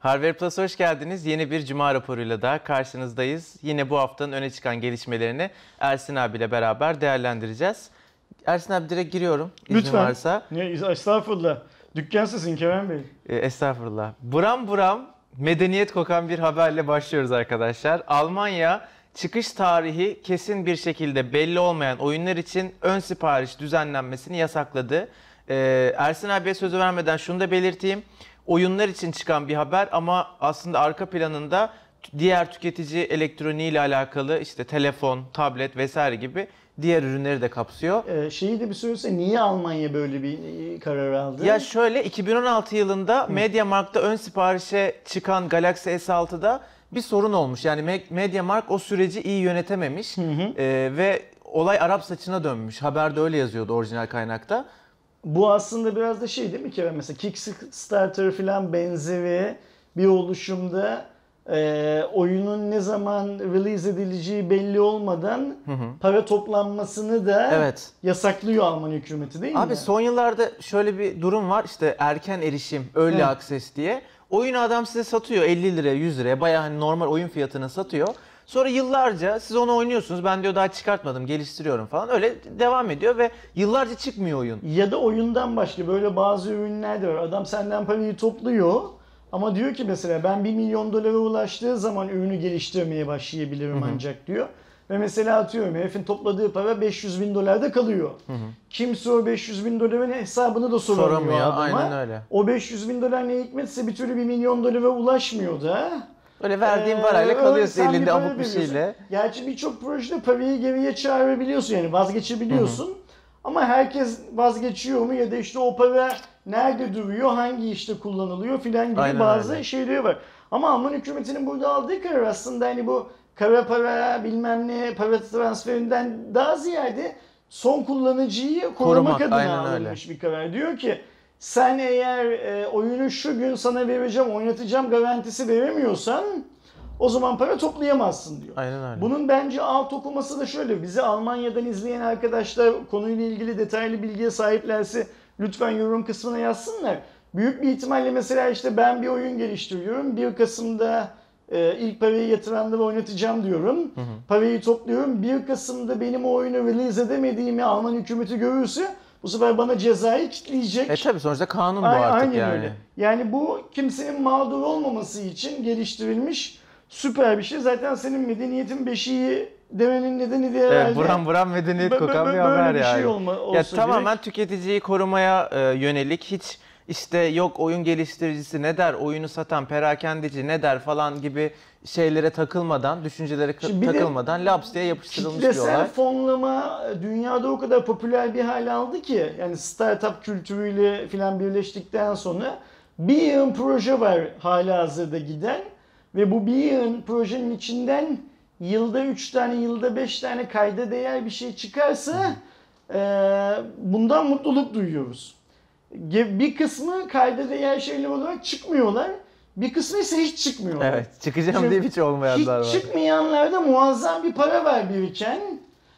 Harvard Plus hoş geldiniz. Yeni bir Cuma raporuyla da karşınızdayız. Yine bu haftanın öne çıkan gelişmelerini Ersin abiyle beraber değerlendireceğiz. Ersin abi direkt giriyorum izin Lütfen. varsa. Ne, estağfurullah. Dükkan sizin Kerem Bey. E, estağfurullah. Buram buram medeniyet kokan bir haberle başlıyoruz arkadaşlar. Almanya çıkış tarihi kesin bir şekilde belli olmayan oyunlar için ön sipariş düzenlenmesini yasakladı. Ee, Ersin abiye sözü vermeden şunu da belirteyim. Oyunlar için çıkan bir haber ama aslında arka planında diğer tüketici elektroniği ile alakalı işte telefon, tablet vesaire gibi diğer ürünleri de kapsıyor. Ee, şeyi de bir söylese niye Almanya böyle bir e, karar aldı? Ya şöyle 2016 yılında MediaMarkt'ta ön siparişe çıkan Galaxy S6'da bir sorun olmuş. Yani Me- MediaMarkt o süreci iyi yönetememiş Ee, ve olay Arap saçına dönmüş. Haberde öyle yazıyordu orijinal kaynakta. Bu aslında biraz da şey değil mi Kerem? Mesela Kickstarter falan benzeri bir oluşumda e, oyunun ne zaman release edileceği belli olmadan para toplanmasını da Evet. yasaklıyor Alman hükümeti değil Abi mi? son yıllarda şöyle bir durum var. İşte erken erişim, early Evet. access diye. Oyunu adam size satıyor 50 liraya, 100 liraya. Bayağı hani normal oyun fiyatına satıyor. Sonra yıllarca siz onu oynuyorsunuz. Ben diyor daha çıkartmadım, geliştiriyorum falan. Öyle devam ediyor ve yıllarca çıkmıyor oyun. Ya da oyundan başka böyle bazı ürünler de var. Adam senden parayı topluyor ama diyor ki mesela ben 1 milyon dolara ulaştığı zaman ürünü geliştirmeye başlayabilirim ancak diyor. Ve mesela atıyorum herifin topladığı para 500 bin dolarda kalıyor. Kimse o 500 bin doların hesabını da soramıyor, Soramıyor, adama. aynen öyle. O 500 bin dolar ne hikmetse bir türlü 1 milyon dolara ulaşmıyor da. Öyle verdiğin Ee, parayla öyle kalıyorsun sen elinde abuk bir şeyle. Gerçi birçok projede parayı geriye çağırabiliyorsun yani vazgeçebiliyorsun. Ama herkes vazgeçiyor mu ya da işte o para nerede duruyor, hangi işte kullanılıyor filan gibi Aynen bazı öyle. şeyleri var. Ama Alman hükümetinin burada aldığı karar aslında hani bu kara para bilmem ne para transferinden daha ziyade son kullanıcıyı korumak, Korumak, adına alınmış bir karar. Diyor ki sen eğer e, oyunu şu gün sana vereceğim, oynatacağım garantisi veremiyorsan o zaman para toplayamazsın diyor. Aynen öyle. Bunun bence alt okuması da şöyle. Bizi Almanya'dan izleyen arkadaşlar konuyla ilgili detaylı bilgiye sahiplerse lütfen yorum kısmına yazsınlar. Büyük bir ihtimalle mesela işte ben bir oyun geliştiriyorum. 1 Kasım'da e, ilk parayı yatıranları oynatacağım diyorum. Parayı topluyorum. 1 Kasım'da benim o oyunu release edemediğimi Alman hükümeti görürse bu sefer bana cezayı kitleyecek. E tabi sonuçta kanun bu artık aynen yani. öyle. Yani bu kimsenin mağdur olmaması için geliştirilmiş süper bir şey. Zaten senin medeniyetin beşiği demenin nedeni de herhalde Evet, buram buram medeniyet bö- kokan bö- bir haber böyle bir yani. şey olma, ya gerek. tamamen tüketiciyi korumaya e, yönelik hiç işte yok oyun geliştiricisi ne der, oyunu satan perakendeci ne der falan gibi şeylere takılmadan, düşüncelere Şimdi bir de takılmadan laps diye yapıştırılmış Kitlesel olay. fonlama dünyada o kadar popüler bir hale aldı ki yani startup kültürüyle filan birleştikten sonra bir yığın proje var hala hazırda giden ve bu bir yığın projenin içinden yılda 3 tane yılda 5 tane kayda değer bir şey çıkarsa eee, bundan mutluluk duyuyoruz. Bir kısmı kayda değer şeyler olarak çıkmıyorlar. Bir kısmı ise hiç çıkmıyorlar. Evet, çıkacağım diye hiç olmayanlar Hiç var. çıkmayanlarda muazzam bir para var biriken.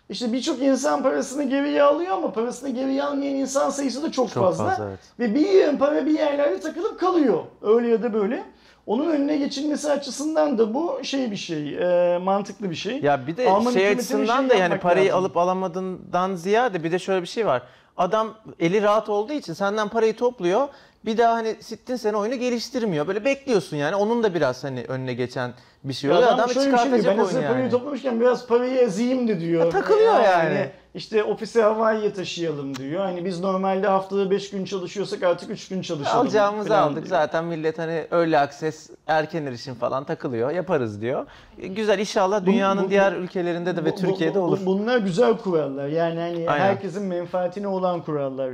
İşte birçok insan parasını geriye alıyor ama parasını geriye almayan insan sayısı da çok, Çok fazla. fazla, evet. Ve bir yığın para bir yerlerde takılıp kalıyor. Öyle ya da böyle. Onun önüne geçilmesi açısından da bu şey bir şey, e, mantıklı bir şey. Ya bir de Alman şey açısından şey da yani parayı lazım. alıp alamadığından ziyade bir de şöyle bir şey var. Adam eli rahat olduğu için senden parayı topluyor. Bir daha hani sittin sene oyunu geliştirmiyor. Böyle bekliyorsun yani. Onun da biraz hani önüne geçen bir şey oluyor. adam Adam şöyle bir şey diyor, çıkartacak ben oyunu parayı yani. toplamışken biraz parayı ezeyim de diyor. Ya takılıyor yani. İşte ofise havaiye taşıyalım diyor. Hani biz normalde haftada 5 gün çalışıyorsak artık 3 gün çalışalım. Alacağımızı aldık. diyor. Zaten millet hani öyle akses, erken erişim falan takılıyor. Yaparız diyor. E, Güzel inşallah dünyanın bu- diğer ülkelerinde de ve Bu- bu- Türkiye'de bu- olur. Bunlar güzel kurallar. Yani hani Aynen. herkesin menfaatine olan kurallar.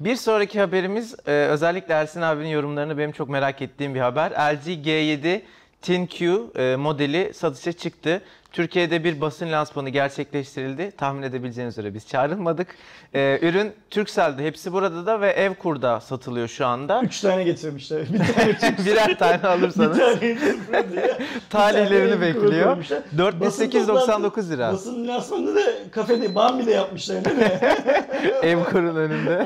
Bir sonraki haberimiz e, özellikle Ersin abinin yorumlarını benim çok merak ettiğim bir haber. LG G7 ThinQ e, modeli satışa çıktı. Türkiye'de bir basın lansmanı gerçekleştirildi. Tahmin edebileceğiniz üzere biz çağrılmadık. Ee, ürün Turkcell'de, hepsi burada da ve Evkur'da satılıyor şu anda. Üç tane getirmişler. Bir tane Birer tane bir alırsanız tane talihlerini Bir tane bekliyor. koymuşlar. 4899 lira. Basın lansmanında da kafede bambi de yapmışlar değil mi? Evkur'un önünde.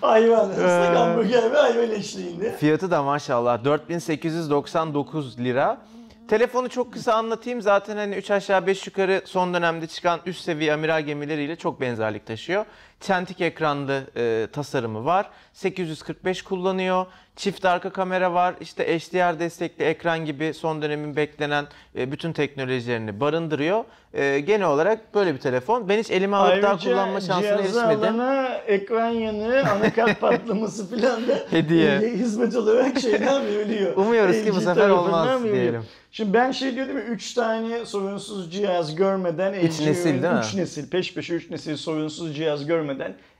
Hayvan, ıslak Ee. hamburger ve hayvan eşliğinde. Fiyatı da maşallah 4899 lira. Telefonu çok kısa anlatayım. Zaten hani 3 aşağı 5 yukarı son dönemde çıkan üst seviye amiral gemileriyle çok benzerlik taşıyor. Çentik ekranlı e, tasarımı var. 845 kullanıyor. Çift arka kamera var. İşte HDR destekli ekran gibi son dönemin beklenen e, bütün teknolojilerini barındırıyor. E, genel olarak böyle bir telefon. Ben hiç elime alıp daha kullanma şansına erişmedim. alana ekran yanığı, anakart patlaması falan da Hediye. hizmet olarak şeyden veriliyor. Umuyoruz ki bu sefer olmaz veriliyor. diyelim. Şimdi ben şey diyordum ya 3 tane sorunsuz cihaz görmeden Üç LG nesil ürün- değil mi? üç nesil peş peşe 3 nesil sorunsuz cihaz görmeden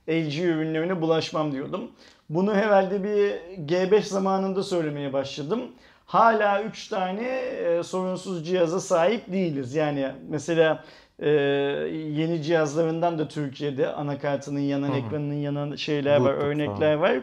LG ürünlerine bulaşmam diyordum. Bunu herhalde bir G5 zamanında söylemeye başladım. Hala 3 tane e, sorunsuz cihaza sahip değiliz. Yani mesela e, yeni cihazlarından da Türkiye'de anakartının yanan, ekranının yanan şeyler var, Bluetooth örnekler var.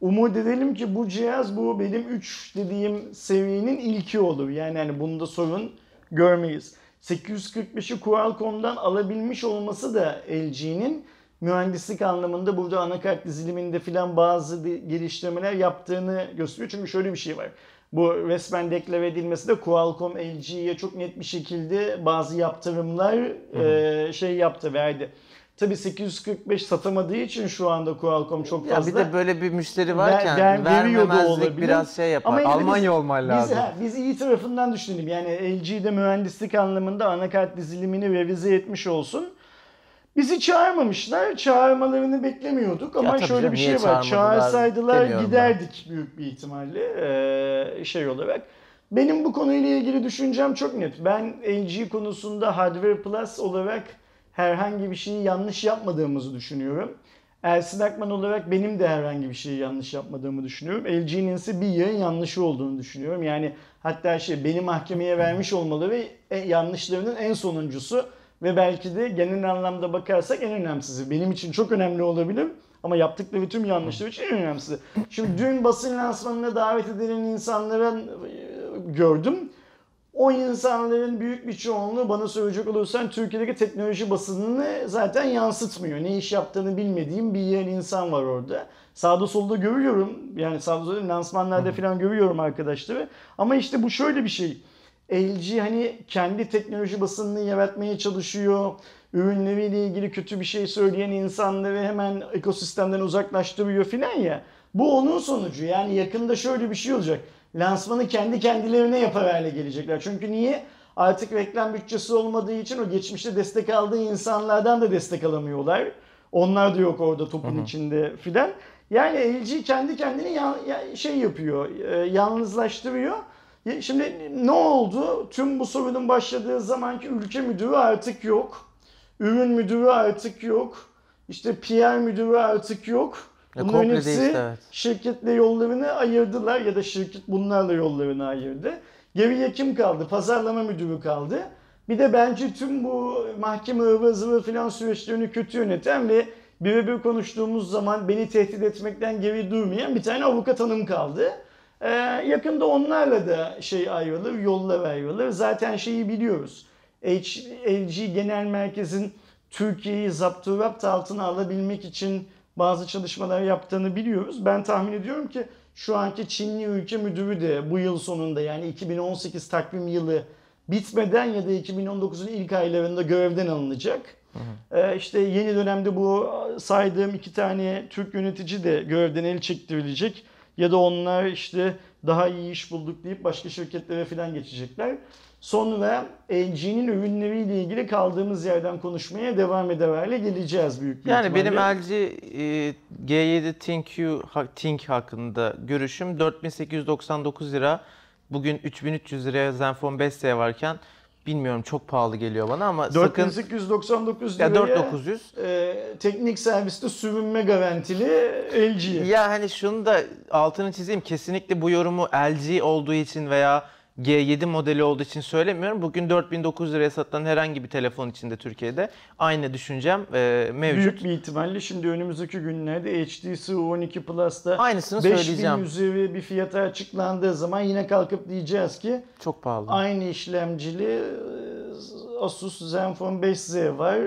Umut edelim ki bu cihaz bu benim 3 dediğim seviyenin ilki olur. Yani hani bunda sorun görmeyiz. 845'i Qualcomm'dan alabilmiş olması da LG'nin mühendislik anlamında burada anakart diziliminde filan bazı geliştirmeler yaptığını gösteriyor. Çünkü şöyle bir şey var. Bu resmen deklare edilmesi de Qualcomm LG'ye çok net bir şekilde bazı yaptırımlar e, şey yaptı verdi. Tabii 845 satamadığı için şu anda Qualcomm çok Ya fazla. bir de böyle bir müşteri varken Ver- ver- vermemezlik olabilir. biraz şey yapar. Ama de biz- Almanya olman Biz, ha, biz iyi tarafından düşünelim. Yani LG'de mühendislik anlamında anakart dizilimini revize etmiş olsun. Bizi çağırmamışlar. Çağırmalarını beklemiyorduk ama şöyle canım, bir şey var. Çağırsaydılar demiyorum ben. giderdik büyük bir ihtimalle ee, şey olarak. Benim bu konuyla ilgili düşüncem çok net. Ben LG konusunda Hardware Plus olarak herhangi bir şeyi yanlış yapmadığımızı düşünüyorum. Ersin Akman olarak benim de herhangi bir şeyi yanlış yapmadığımı düşünüyorum. LG'nin ise bir yığın yanlışı olduğunu düşünüyorum. Yani hatta şey beni mahkemeye vermiş olmaları e, yanlışlarının en sonuncusu ve belki de genel anlamda bakarsak en önemsizi. Benim için çok önemli olabilir ama yaptıkları tüm yanlışlar için en önemlisi. Şimdi dün basın lansmanına davet edilen insanların e, gördüm. O insanların büyük bir çoğunluğu bana söyleyecek olursan Türkiye'deki teknoloji basınını zaten yansıtmıyor. Ne iş yaptığını bilmediğim bir yer insan var orada. Sağda solda görüyorum. Yani sağda solda lansmanlarda falan görüyorum arkadaşları. Ama işte bu şöyle bir şey. LG hani kendi teknoloji basınını yaratmaya çalışıyor. Ürünleriyle ilgili kötü bir şey söyleyen insanları hemen ekosistemden uzaklaştırıyor filan ya. Bu onun sonucu. Yani yakında şöyle bir şey olacak. Lansmanı kendi kendilerine yapar hale gelecekler. Çünkü niye? Artık reklam bütçesi olmadığı için o geçmişte destek aldığı insanlardan da destek alamıyorlar. Onlar da yok orada topun içinde filan. Yani LG kendi kendini ya- ya- şey yapıyor, e, yalnızlaştırıyor. Şimdi ne oldu? Tüm bu sorunun başladığı zamanki ülke müdürü artık yok. Ürün müdürü artık yok. İşte PR müdürü artık yok. Bunların hepsi değişti, evet. şirketle yollarını ayırdılar ya da şirket bunlarla yollarını ayırdı. Geriye kim kaldı? Pazarlama müdürü kaldı. Bir de bence tüm bu mahkeme ıvı zıvı filan süreçlerini kötü yöneten ve birebir konuştuğumuz zaman beni tehdit etmekten geri durmayan bir tane avukat hanım kaldı. Ee, yakında onlarla da şey ayrılır, yollar ayrılır. Zaten şeyi biliyoruz. H, LG Genel Merkez'in Türkiye'yi zapturapt altına alabilmek için bazı çalışmalar yaptığını biliyoruz. Ben tahmin ediyorum ki şu anki Çinli ülke müdürü de bu yıl sonunda yani 2018 takvim yılı bitmeden ya da 2019'un ilk aylarında görevden alınacak. Ee, işte yeni dönemde bu saydığım iki tane Türk yönetici de görevden el çektirilecek. Ya da onlar işte daha iyi iş bulduk deyip başka şirketlere falan geçecekler. Sonra LG'nin ürünleriyle ilgili kaldığımız yerden konuşmaya devam eder hale geleceğiz büyük bir Yani benim ihtimalle. LG e, G7 ThinQ Think hakkında görüşüm 4899 lira. Bugün 3300 liraya Zenfone 5S varken bilmiyorum çok pahalı geliyor bana ama sakın 4899 ya liraya 4900 e, teknik serviste sürünme garantili LG. Ya hani şunu da altını çizeyim kesinlikle bu yorumu LG olduğu için veya G7 modeli olduğu için söylemiyorum. Bugün 4900 liraya satılan herhangi bir telefon içinde Türkiye'de aynı düşüncem e, mevcut. Büyük bir ihtimalle şimdi önümüzdeki günlerde HTC U12 Plus'ta Aynısını 5000 söyleyeceğim. üzeri bir fiyata açıklandığı zaman yine kalkıp diyeceğiz ki Çok pahalı. aynı işlemcili e, Asus Zenfone 5Z var.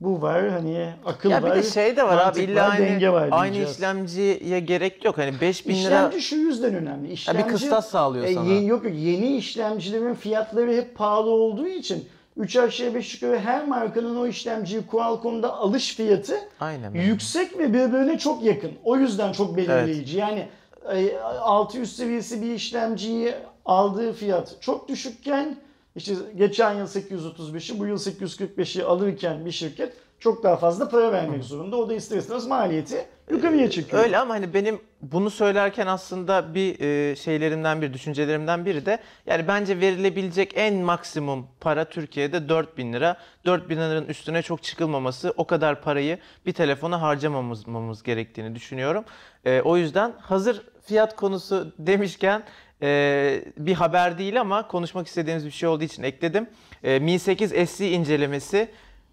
Bu var hani akıl ya bir var. de şey de var abi illa var, denge var aynı, diyeceğiz. işlemciye gerek yok. Hani 5000 lira İşlemci şu yüzden önemli. ya İşlemci, bir kıstas sağlıyor e, sana. yeni, yok yok yeni işlemcilerin fiyatları hep pahalı olduğu için 3 aşağı 5 yukarı her markanın o işlemciyi Qualcomm'da alış fiyatı Aynen. yüksek ve birbirine çok yakın. O yüzden çok belirleyici. Yani e, 600 seviyesi bir işlemciyi aldığı fiyat çok düşükken işte geçen yıl 835'i bu yıl 845'i alırken bir şirket çok daha fazla para vermek zorunda. O da ister istemez maliyeti yukarıya çekiyor. Öyle ama hani benim bunu söylerken aslında bir e, şeylerimden bir düşüncelerimden biri de yani bence verilebilecek en maksimum para Türkiye'de 4000 lira. 4000 liranın üstüne çok çıkılmaması o kadar parayı bir telefona harcamamamız gerektiğini düşünüyorum. E, o yüzden hazır fiyat konusu demişken e, bir haber değil ama konuşmak istediğimiz bir şey olduğu için ekledim. E, Mi 8 SE incelemesi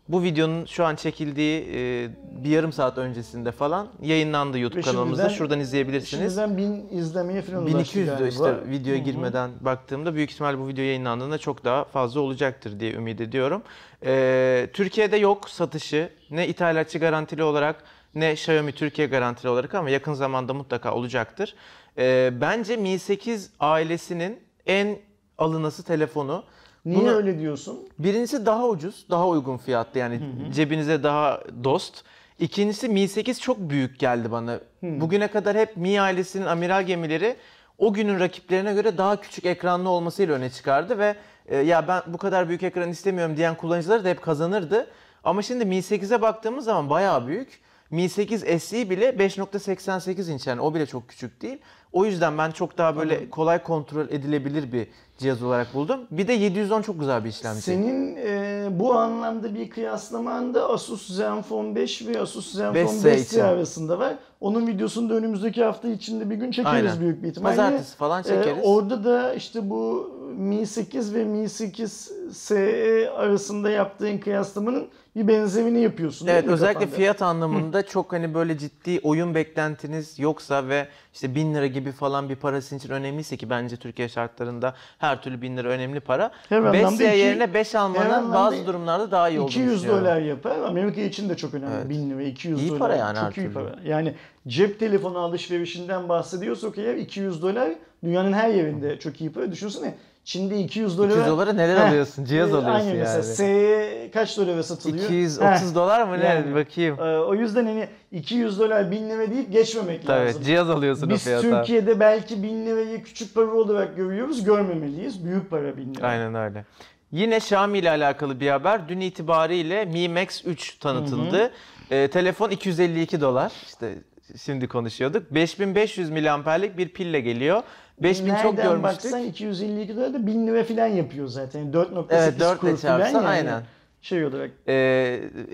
bu videonun şu an çekildiği e, bir yarım saat öncesinde falan yayınlandı YouTube Ve kanalımızda. şimdiden- Şuradan izleyebilirsiniz. Şimdiden 1000 izlemeye falan ulaştı 1200 'dü galiba. işte videoya Hı hı. girmeden baktığımda büyük ihtimal bu video yayınlandığında çok daha fazla olacaktır diye ümit ediyorum. Ee, Türkiye'de yok satışı ne ithalatçı garantili olarak ne Xiaomi Türkiye garantili olarak ama yakın zamanda mutlaka olacaktır. Ee, bence Mi 8 ailesinin en alınası telefonu. Niye Bunu- öyle diyorsun? Birincisi daha ucuz, daha uygun fiyatlı yani cebinize daha dost. İkincisi Mi 8 çok büyük geldi bana. Bugüne kadar hep Mi ailesinin amiral gemileri o günün rakiplerine göre daha küçük ekranlı olmasıyla öne çıkardı ve e, ya ben bu kadar büyük ekran istemiyorum diyen kullanıcılar da hep kazanırdı. Ama şimdi Mi 8'e baktığımız zaman bayağı büyük. Mi 8 SE bile 5.88 inç yani o bile çok küçük değil. O yüzden ben çok daha böyle kolay kontrol edilebilir bir cihaz olarak buldum. Bir de 710 çok güzel bir işlemci. Senin e, bu anlamda bir kıyaslaman da Asus Zenfone 5 ve Asus Zenfone 5S 5 için. arasında var. Onun videosunu da önümüzdeki hafta içinde bir gün çekeriz Aynen. büyük bir ihtimalle. Pazartesi falan çekeriz. E, orada da işte bu Mi 8 ve Mi 8 SE arasında yaptığın kıyaslamanın bir benzerini yapıyorsun. Evet özellikle kafanda? fiyat anlamında çok hani böyle ciddi oyun beklentiniz yoksa ve işte 1000 lira gibi falan bir para sizin için önemliyse ki bence Türkiye şartlarında her türlü 1000 lira önemli para. Her 5 anlamda iki- yerine 5 her almanın bazı durumlarda daha iyi olduğunu 200 düşünüyorum. dolar yapar. Amerika için de çok önemli. Evet. 1000 lira, 200 İyi dolar. para yani çok iyi türlü. para. Yani cep telefonu alışverişinden bahsediyorsak eğer 200 dolar dünyanın her yerinde çok iyi para. Düşünsene Çin'de 200 dolara... 200 dolara neler Heh, alıyorsun? Cihaz e, alıyorsun Aynen mesela yani. S kaç dolara satılıyor? 230 Heh, dolar mı ne? yani. Bakayım. e, o yüzden hani 200 dolar 1000 lira deyip geçmemek Tabii lazım. cihaz alıyorsun o Biz fiyata. Türkiye'de belki 1000 lirayı küçük para olarak görüyoruz. Görmemeliyiz. Büyük para 1000 lira. Aynen öyle. Yine Xiaomi ile alakalı bir haber. Dün itibariyle Mi Max 3 tanıtıldı. Ee, telefon 252 dolar. İşte şimdi konuşuyorduk. 5500 miliamperlik bir pille geliyor. 5000 çok Nereden görmüştük. baksan 252 dolar da 1000 lira falan yapıyor zaten. 4.8 Evet 4 kur falan yani. aynen. Şey olarak. Ee,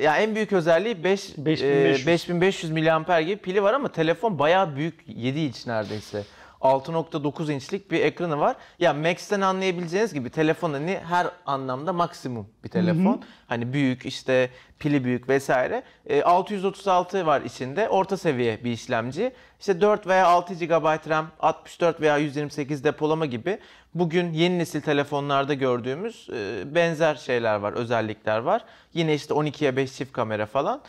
ya en büyük özelliği 5 5500. 5500 miliamper gibi pili var ama telefon bayağı büyük 7 inç neredeyse. 6.9 inçlik bir ekranı var. Ya Max'ten anlayabileceğiniz gibi telefon hani her anlamda maksimum bir telefon. Hani büyük işte pili büyük vesaire. Ee, 636 var içinde. Orta seviye bir işlemci. İşte 4 veya 6 GB RAM, 64 veya 128 depolama gibi bugün yeni nesil telefonlarda gördüğümüz e, benzer şeyler var, özellikler var. Yine işte 12'ye 5 çift kamera falan.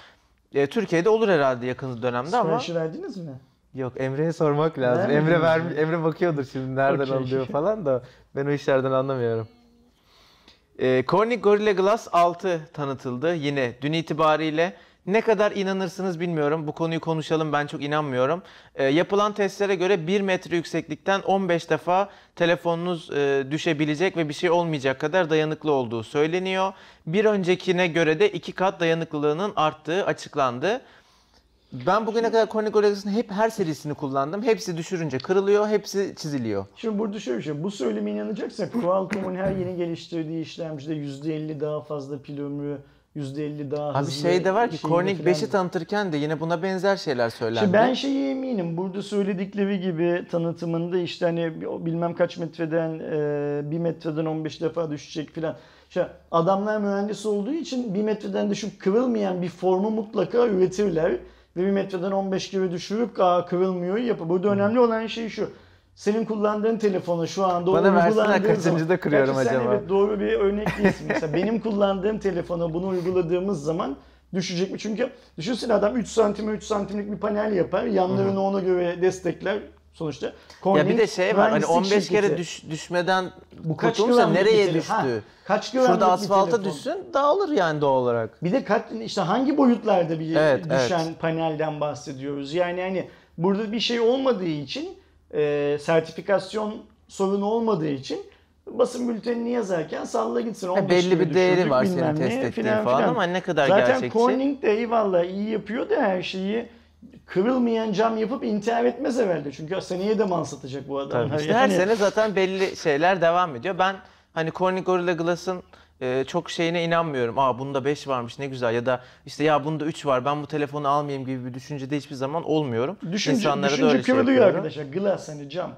E, Türkiye'de olur herhalde yakın dönemde ama Siparişi verdiniz mi? Yok Emre'ye sormak lazım. Vermediniz Emre vermiş, Emre bakıyordur şimdi nereden Okey. alıyor falan da ben o işlerden anlamıyorum. E, Corning Gorilla Glass 6 tanıtıldı yine dün itibariyle. Ne kadar inanırsınız bilmiyorum. Bu konuyu konuşalım. Ben çok inanmıyorum. E, yapılan testlere göre 1 metre yükseklikten 15 defa telefonunuz e, düşebilecek ve bir şey olmayacak kadar dayanıklı olduğu söyleniyor. Bir öncekine göre de 2 kat dayanıklılığının arttığı açıklandı. Ben bugüne kadar Corning Glass'ın hep her serisini kullandım. Hepsi düşürünce kırılıyor, hepsi çiziliyor. Şimdi burada şöyle bir şey. Bu söyleme inanacaksak Qualcomm'un her yeni geliştirdiği işlemcide %50 daha fazla pil ömrü %50 daha Abi hızlı. şey de var ki Corning falan. 5'i tanıtırken de yine buna benzer şeyler söylendi. Şimdi ben şeye eminim. Burada söyledikleri gibi tanıtımında işte hani bilmem kaç metreden e, bir metreden 15 defa düşecek filan. İşte adamlar mühendis olduğu için bir metreden düşüp kırılmayan bir formu mutlaka üretirler. Ve bir metreden 15 kere düşürüp aa kırılmıyor yapar. Burada önemli olan şey şu. Senin kullandığın telefonu şu anda Bana uygulandığın kaçıncıda kırıyorum Gerçi sen acaba? evet doğru bir örnek değilsin. Mesela benim kullandığım telefona bunu uyguladığımız zaman düşecek mi? Çünkü düşünsene adam 3 santime 3 santimlik bir panel yapar. Yanlarını ona göre destekler sonuçta. ya Corning bir de şey var hani mühendislik 15 kere şirketi. düş, düşmeden Bu kaç bir nereye telefon? düştü? Ha, kaç Şurada bir asfalta telefon? düşsün dağılır yani doğal olarak. Bir de kaç, işte hangi boyutlarda bir Evet, düşen panelden bahsediyoruz? Yani hani burada bir şey olmadığı için e, sertifikasyon sorunu olmadığı için basın bültenini yazarken salla gitsin. Ha, 15 belli bir değeri düşürdük, var senin bilmem ne test ettiğin falan ama ne kadar Zaten gerçekçi. Corning de eyvallah iyi yapıyor da her şeyi kırılmayan cam yapıp intihar etmez herhalde. Çünkü seneye de mal satacak bu adam. Tabii işte her sene zaten belli şeyler devam ediyor. Ben hani Corning Gorilla Glass'ın e, çok şeyine inanmıyorum. Aa bunda 5 varmış ne güzel ya da işte ya bunda 3 var ben bu telefonu almayayım gibi bir düşüncede hiçbir zaman olmuyorum. Düşünce, İnsanlara da düşünce öyle şey kırılıyor arkadaşlar. Glass hani cam.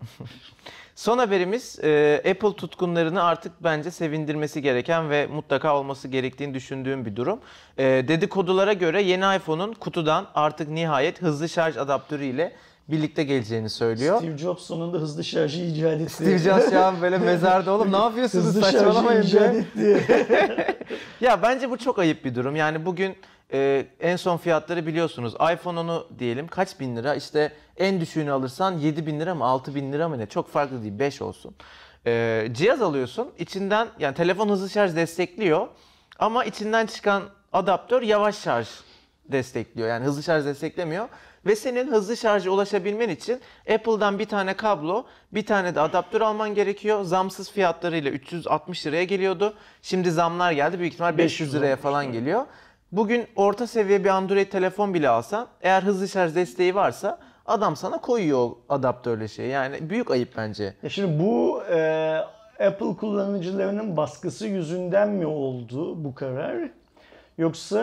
Son haberimiz e, Apple tutkunlarını artık bence sevindirmesi gereken ve mutlaka olması gerektiğini düşündüğüm bir durum. E, dedikodulara göre yeni iPhone'un kutudan artık nihayet hızlı şarj adaptörü ile birlikte geleceğini söylüyor. Steve Jobs sonunda hızlı şarjı icat etti. Steve Jobs şu an böyle mezarda oğlum ne yapıyorsunuz Hızlı saçmalamayın etti. Ya bence bu çok ayıp bir durum. Yani bugün e, en son fiyatları biliyorsunuz. iPhone 10'u diyelim kaç bin lira? İşte en düşüğünü alırsan 7 bin lira mı 6 bin lira mı ne? Çok farklı değil 5 olsun. E, cihaz alıyorsun. içinden yani telefon hızlı şarj destekliyor. Ama içinden çıkan adaptör yavaş şarj destekliyor. Yani hızlı şarj desteklemiyor. Ve senin hızlı şarja ulaşabilmen için Apple'dan bir tane kablo, bir tane de adaptör alman gerekiyor. Zamsız fiyatlarıyla 360 liraya geliyordu. Şimdi zamlar geldi. Büyük ihtimal 500 liraya falan geliyor. Bugün orta seviye bir Android telefon bile alsan eğer hızlı şarj desteği varsa adam sana koyuyor o adaptörle şey. Yani büyük ayıp bence. Ya şimdi bu e, Apple kullanıcılarının baskısı yüzünden mi oldu bu karar? Yoksa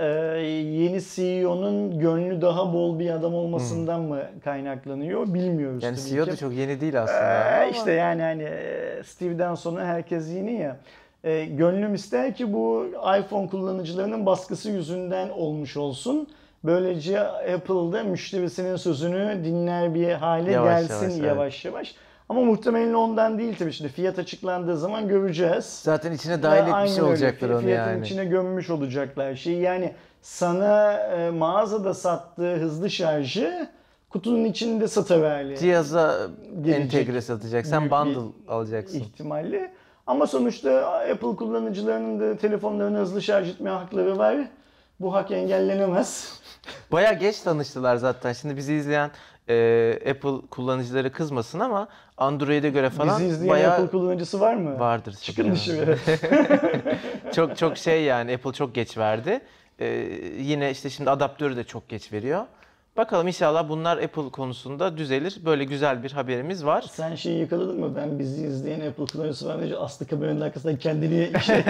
e, yeni CEO'nun gönlü daha bol bir adam olmasından mı kaynaklanıyor bilmiyoruz Yani CEO da çok yeni değil aslında. Ee, ama- işte yani hani e, Steve'den sonra herkes yeni ya. E, gönlüm ister ki bu iPhone kullanıcılarının baskısı yüzünden olmuş olsun. Böylece Apple'da müşterisinin sözünü dinler bir hale Yavaş gelsin yavaş, evet. yavaş yavaş. Ama muhtemelen ondan değil tabii şimdi fiyat açıklandığı zaman göreceğiz. Zaten içine dahil Ve etmiş olacaktır onu Fiyatın yani. içine gömmüş olacaklar şeyi. Yani sana e, mağazada sattığı hızlı şarjı kutunun içinde satıverli. Cihaza Gelecek. entegre satacak. Sen bundle alacaksın. ihtimalle. Ama sonuçta Apple kullanıcılarının da telefonlarını hızlı şarj etme hakları var. Bu hak engellenemez. Bayağı geç tanıştılar zaten. Şimdi bizi izleyen e, Apple kullanıcıları kızmasın ama Android'e göre falan Bizi izleyen bayağı Apple kullanıcısı var mı? vardır. Çıkın dışarı. çok çok şey yani Apple çok geç verdi. E, yine işte şimdi adaptörü de çok geç veriyor. Bakalım inşallah bunlar Apple konusunda düzelir. Böyle güzel bir haberimiz var. Sen şeyi yakaladın mı? Ben bizi izleyen Apple kullanıcısı var. Aslı kameranın arkasından kendini şey,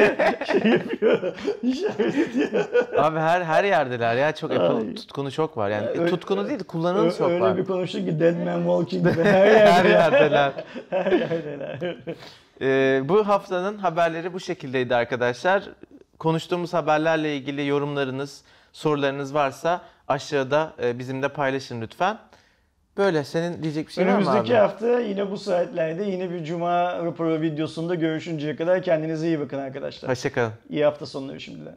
şey yapıyor. İşaret ediyor. Abi her her yerdeler ya. Çok Apple Ay. tutkunu çok var. Yani Öyle- tutkunu değil, kullananı çok Öyle var. bir konuştu ki Dead Man Walking gibi her Her yerde. yerdeler. her yerdeler. Ee, bu haftanın haberleri bu şekildeydi arkadaşlar. Konuştuğumuz haberlerle ilgili yorumlarınız, sorularınız varsa aşağıda e, bizimle paylaşın lütfen. Böyle senin diyecek bir şey var mı Önümüzdeki abi? hafta yine bu saatlerde yine bir Cuma raporu videosunda görüşünceye kadar kendinize iyi bakın arkadaşlar. Hoşçakalın. İyi hafta sonları şimdiden.